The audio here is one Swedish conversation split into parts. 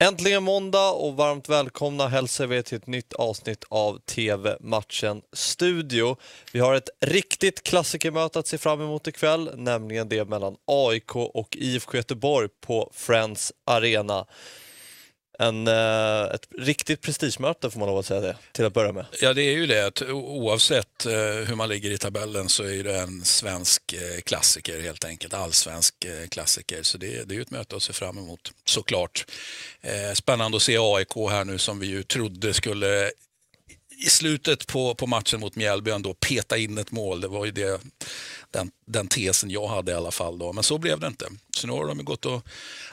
Äntligen måndag och varmt välkomna hälsar vi till ett nytt avsnitt av TV-matchen Studio. Vi har ett riktigt klassikermöte att se fram emot ikväll, nämligen det mellan AIK och IFK Göteborg på Friends Arena en, eh, ett riktigt prestigemöte får man lov att säga det, till att börja med. Ja, det är ju det. Oavsett eh, hur man ligger i tabellen så är det en svensk eh, klassiker helt enkelt. Allsvensk eh, klassiker. Så det, det är ju ett möte att se fram emot, såklart. Eh, spännande att se AIK här nu som vi ju trodde skulle i slutet på, på matchen mot Mjällby ändå peta in ett mål. Det var ju det, den, den tesen jag hade i alla fall. Då. Men så blev det inte. Så nu har de gått och,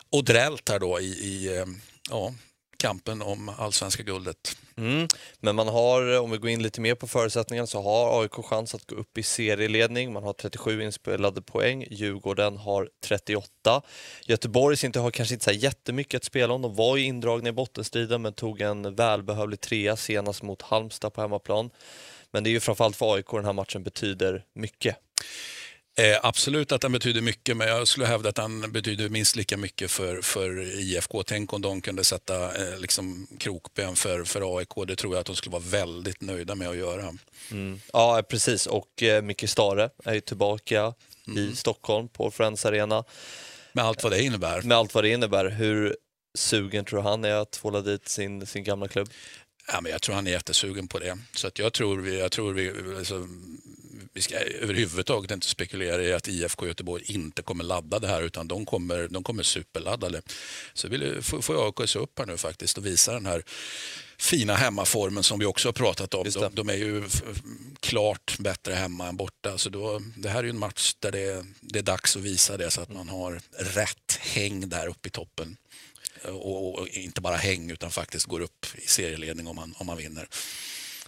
och drällt här då i, i eh, ja, kampen om allsvenska guldet. Mm. Men man har, om vi går in lite mer på förutsättningarna, så har AIK chans att gå upp i serieledning. Man har 37 inspelade poäng, Djurgården har 38. Göteborg inte har kanske inte så jättemycket att spela om. De var ju indragna i bottenstriden men tog en välbehövlig trea senast mot Halmstad på hemmaplan. Men det är ju framförallt för AIK den här matchen betyder mycket. Eh, absolut att den betyder mycket, men jag skulle hävda att den betyder minst lika mycket för, för IFK. Tänk om de kunde sätta eh, liksom krokben för, för AIK. Det tror jag att de skulle vara väldigt nöjda med att göra. Mm. Ja, precis. Och eh, Micke Stare är ju tillbaka mm. i Stockholm på Friends Arena. Med allt vad det innebär. Med allt vad det innebär. Hur sugen tror han är att få dit sin, sin gamla klubb? Ja, men jag tror han är jättesugen på det. Så att jag tror vi, jag tror vi alltså, vi ska överhuvudtaget inte spekulera i att IFK Göteborg inte kommer ladda det här utan de kommer, de kommer superladdade. Så vill, får jag AIK se upp här nu faktiskt och visa den här fina hemmaformen som vi också har pratat om. De, de, är ju klart bättre hemma än borta. Så då, det här är en match där det, det är dags att visa det så att man har rätt häng där uppe i toppen. Eh, och, och, inte bara häng utan faktiskt går upp i serieledning om man, om man vinner.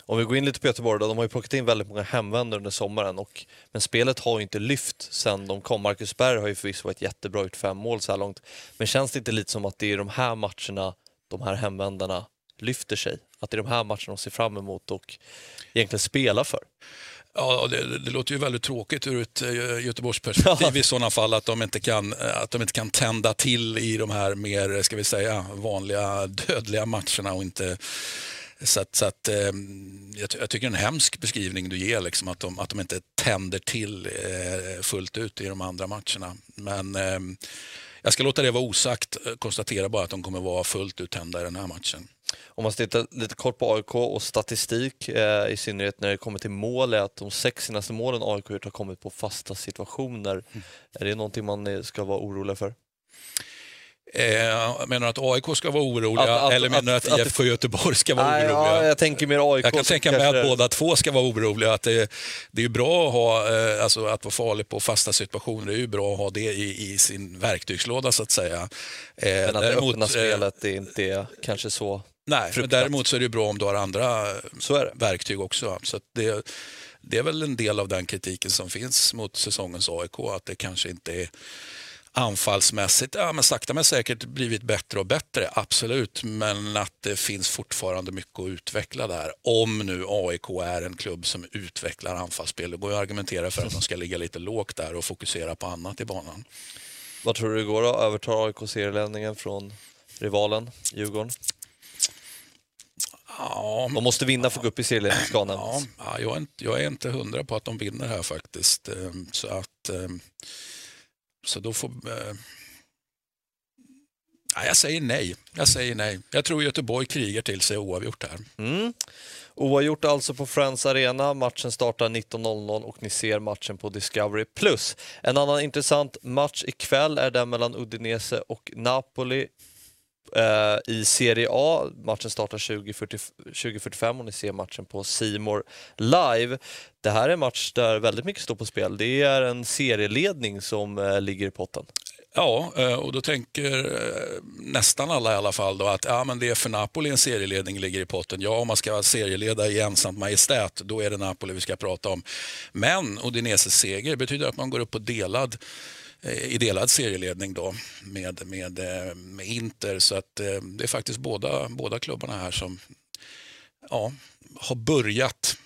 Om vi går in lite på Göteborg då, de har ju plockat in väldigt många hemvändare under sommaren och, men spelet har ju inte lyft sen de kom. Marcus Berg har ju förvisso varit jättebra, gjort fem mål så här långt. Men känns det inte lite som att det är de här matcherna de här hemvändarna lyfter sig? Att det är de här matcherna de ser fram emot och egentligen spelar för? Ja, det, det, låter ju väldigt tråkigt ur ett eh, Göteborgsperspektiv ja. i sådana fall att de, inte kan, att de inte kan tända till i de här mer, ska vi säga, vanliga dödliga matcherna och inte så att, så att, eh, jag, jag, tycker en hemsk beskrivning du ger, liksom, att, de, att de inte tänder till eh, fullt ut i de andra matcherna. Men eh, jag ska låta det vara osagt, konstatera bara att de kommer vara fullt ut tända i den här matchen. Om man tittar lite kort på AIK och statistik, eh, i synnerhet när det kommer till mål, är att de sex senaste målen AIK har kommit på fasta situationer. Mm. Är det någonting man ska vara orolig för? Eh, menar du att AIK ska vara oroliga att, att, eller menar du att, att IFK Göteborg ska vara nej, oroliga? Ja, jag tänker mer AIK. Jag kan tänka mig att båda två ska vara oroliga. Att det, det är bra att, ha, eh, alltså att vara farlig på fasta situationer. Det är ju bra att ha det i, i sin verktygslåda så att säga. Eh, men att det öppna spelet är inte kanske så Nej, men däremot så är det bra om du har andra verktyg också. Så det, det är väl en del av den kritiken som finns mot säsongens AIK, att det kanske inte är anfallsmässigt, ja men sakta men säkert blivit bättre och bättre, absolut. Men att det finns fortfarande mycket att utveckla där. Om nu AIK är en klubb som utvecklar anfallsspel, det går att argumentera för att de ska ligga lite lågt där och fokusera på annat i banan. Vad tror du det går då? Övertar AIK serieledningen från rivalen Djurgården? Ja, de måste vinna för att gå upp i serieledning, ska ja, ja, jag, är inte, jag är inte hundra på att de vinner här faktiskt. Ehm, så att ehm, så då får... Eh, jag säger nej. Jag säger nej. Jag tror Göteborg krigar till sig oavgjort här. Mm. Oavgjort alltså på Friends Arena. Matchen startar 19.00 och ni ser matchen på Discovery+. En annan intressant match ikväll är den mellan Udinese och Napoli eh, i Serie A. Matchen startar 20.45 och ni ser matchen på Simor live. Det här är en match där väldigt mycket står på spel. Det är en serieledning som eh, ligger i potten. Ja, eh, och då tänker eh, nästan alla i alla fall då att ja, men det är för Napoli en serieledning ligger i potten. Ja, om man ska serieleda i ensamt majestät, då är det Napoli vi ska prata om. Men Odineses seger betyder att man går upp på delad i delad serieledning då med, med, eh, med Inter. Så att eh, det är faktiskt båda, båda klubbarna här som ja, har börjat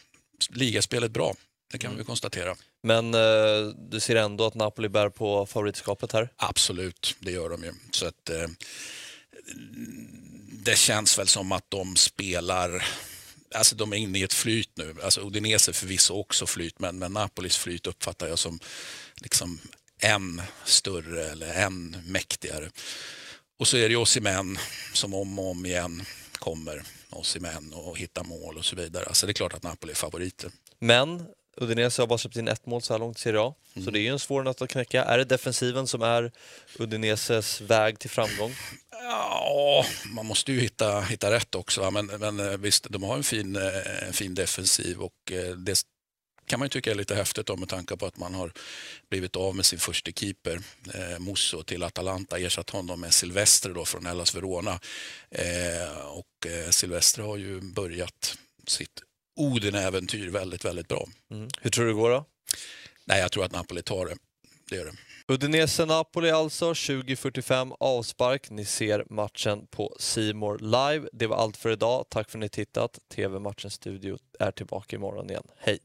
ligaspelet bra. Det kan mm. vi konstatera. Men eh, du ser ändå att Napoli bär på favoritskapet här? Absolut, det gör de ju. Så att, eh, det känns väl som att de spelar Alltså de är inne i ett flyt nu. Alltså Udinese förvisso också flyt, men, men Napolis flyt uppfattar jag som liksom än större eller än mäktigare. Och så är det Osimhen som om och om igen kommer Osimhen och hittar mål och så vidare. Alltså det är klart att Napoli är favoriter. Men Udinese har bara släppt in ett mål så här långt i Serie A, mm. så det är ju en svår nöt att knäcka. Är det defensiven som är Udineses väg till framgång? Ja, man måste ju hitta, hitta rätt också. Men, men eh, visst, de har en fin, eh, en fin defensiv och eh, det kan man ju tycka är lite häftigt om med tanke på att man har blivit av med sin första keeper, eh, Musso, till Atalanta, ersatt honom med Silvestre då från Hellas Verona. Eh, och eh, Silvestre har ju börjat sitt Oden-äventyr väldigt, väldigt bra. Mm. Hur tror du det går då? Nej, jag tror att Napoli tar det. Det gör det. Udinese-Napoli alltså, 20.45 avspark. Ni ser matchen på Simor live. Det var allt för idag. Tack för att ni tittat. TV-matchens studio är tillbaka imorgon igen. Hej!